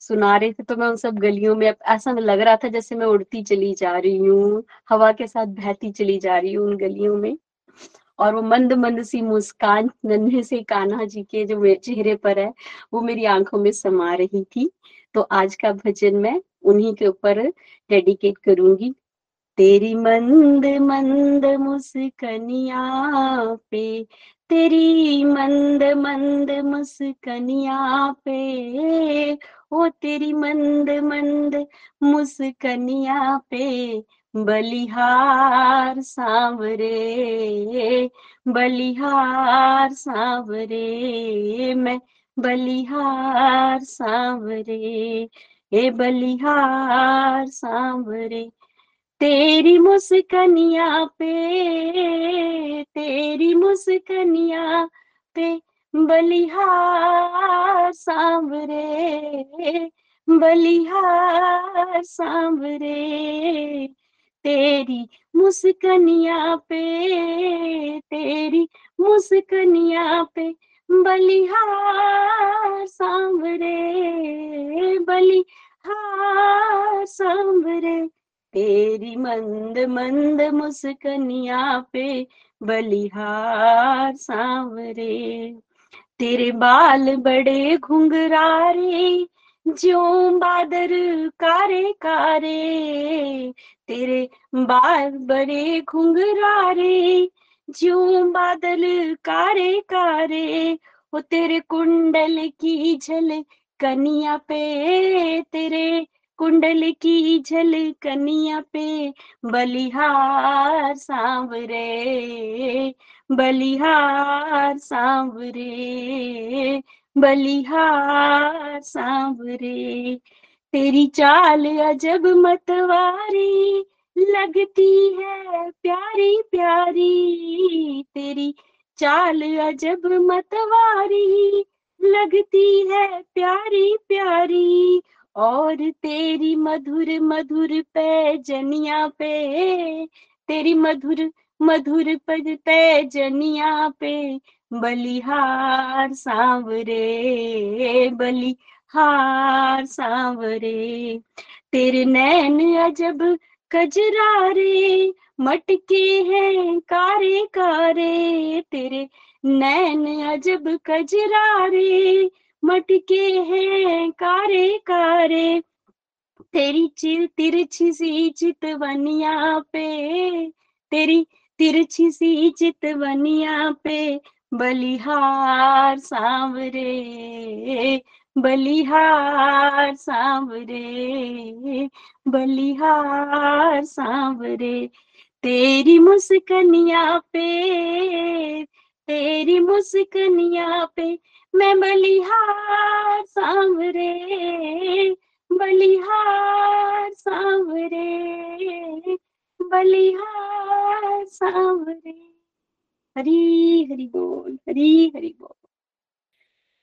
सुना रहे थे तो मैं उन सब गलियों में, ऐसा लग रहा था जैसे मैं उड़ती चली जा रही हूँ, हवा के साथ बहती चली जा रही हूँ उन गलियों में। और वो मंद मंद सी मुस्कान नन्हे से कान्हा जी के जो मेरे चेहरे पर है, वो मेरी आँखों में समा रही थी। तो आज का भजन मैं उन्हीं के ऊपर डेडिकेट करूँगी। तेरी मंद मंद मुस्कनिया पे, तेरी मंद मंद मुस्कनिया पे, ओ तेरी मंद मंद मुस्कनिया पे बलिहार सांवरे बलिहार सांवरे, मैं बलिहार सांवरे, ए बलिहार सांवरे। तेरी मुस्कनिया पे, तेरी मुस्कनिया पे बलिहार सांवरे बलिहार सांवरे। तेरी मुस्कनिया पे, तेरी मुस्कनिया पे, बलिहार सांवरे बलिहार सांवरे, तेरी मंद मंद मुस्कनिया पे, बलिहार सांवरे, तेरे बाल बड़े घुंघरारे जो बादर कारे कारे, तेरे बाल बड़े घुंघरारे। जो बादल कारे कारे, वो तेरे कुंडल की झल कनिया पे। तेरे कुंडल की झल कनिया पे, बलिहार सांवरे बलिहार सांवरे। बलिहार सांवरे, तेरी चाल अजब मतवारी लगती है प्यारी प्यारी, तेरी चाल अजब मतवारी लगती है प्यारी प्यारी, और तेरी मधुर मधुर पैजनिया पे, तेरी मधुर मधुर पद पैजनिया पे बलिहार सांवरे बलिहार सांवरे। तेरे नैन अजब कजरारे मटके हैं कारे कारे तेरे नैन अजब कजरारे मटके हैं कारे कारे तेरी चिर तिरछी सी चितवनिया पे, तेरी तिरछी सी चितवनिया पे बलिहार सांवरे बलिहार सांवरे बलिहार सांवरे। तेरी मुस्कनिया पे, तेरी मुस्कनिया पे मैं बलिहार सांवरे बलिहार सांवरे बलिहार सांवरे। हरी हरी बोल, हरी हरी बोल।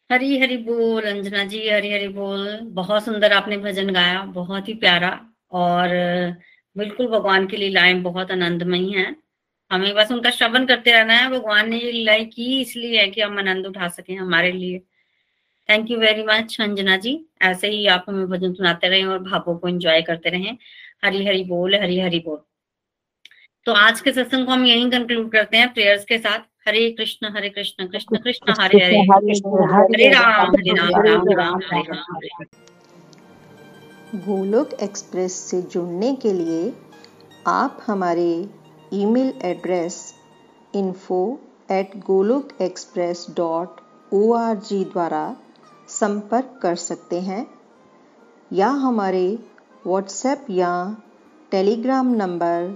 हरी हरी बोल, अंजना जी, हरी हरी बोल। बहुत सुंदर आपने भजन गाया, बहुत ही प्यारा और बिल्कुल भगवान की लीलाएँ बहुत आनंदमयी हैं। हमें बस उनका श्रवण करते रहना है। भगवान ने ये लीलाएँ की इसलिए है कि हम आनंद उठा सकें हमारे लिए। Thank you very much Anjana ji. ऐसे ही आप हमें भजन सुनाते रहें और भावों को एंजॉय करते रहें। हरी हरी बोल, हरी हरी बोल। तो आज के सत्संग को हम यहीं कंक्लूड करते हैं प्रेयर्स के साथ। हरे कृष्ण हरे कृष्ण कृष्ण कृष्ण हरे हरे। हरे राम हरे राम राम राम हरे। राम हरे गोलोक एक्सप्रेस से जुड़ने के लिए आप हमारे email address info at Golok Express dot O द्वारा संपर्क कर सकते हैं या हमारे व्हाट्सएप या Telegram number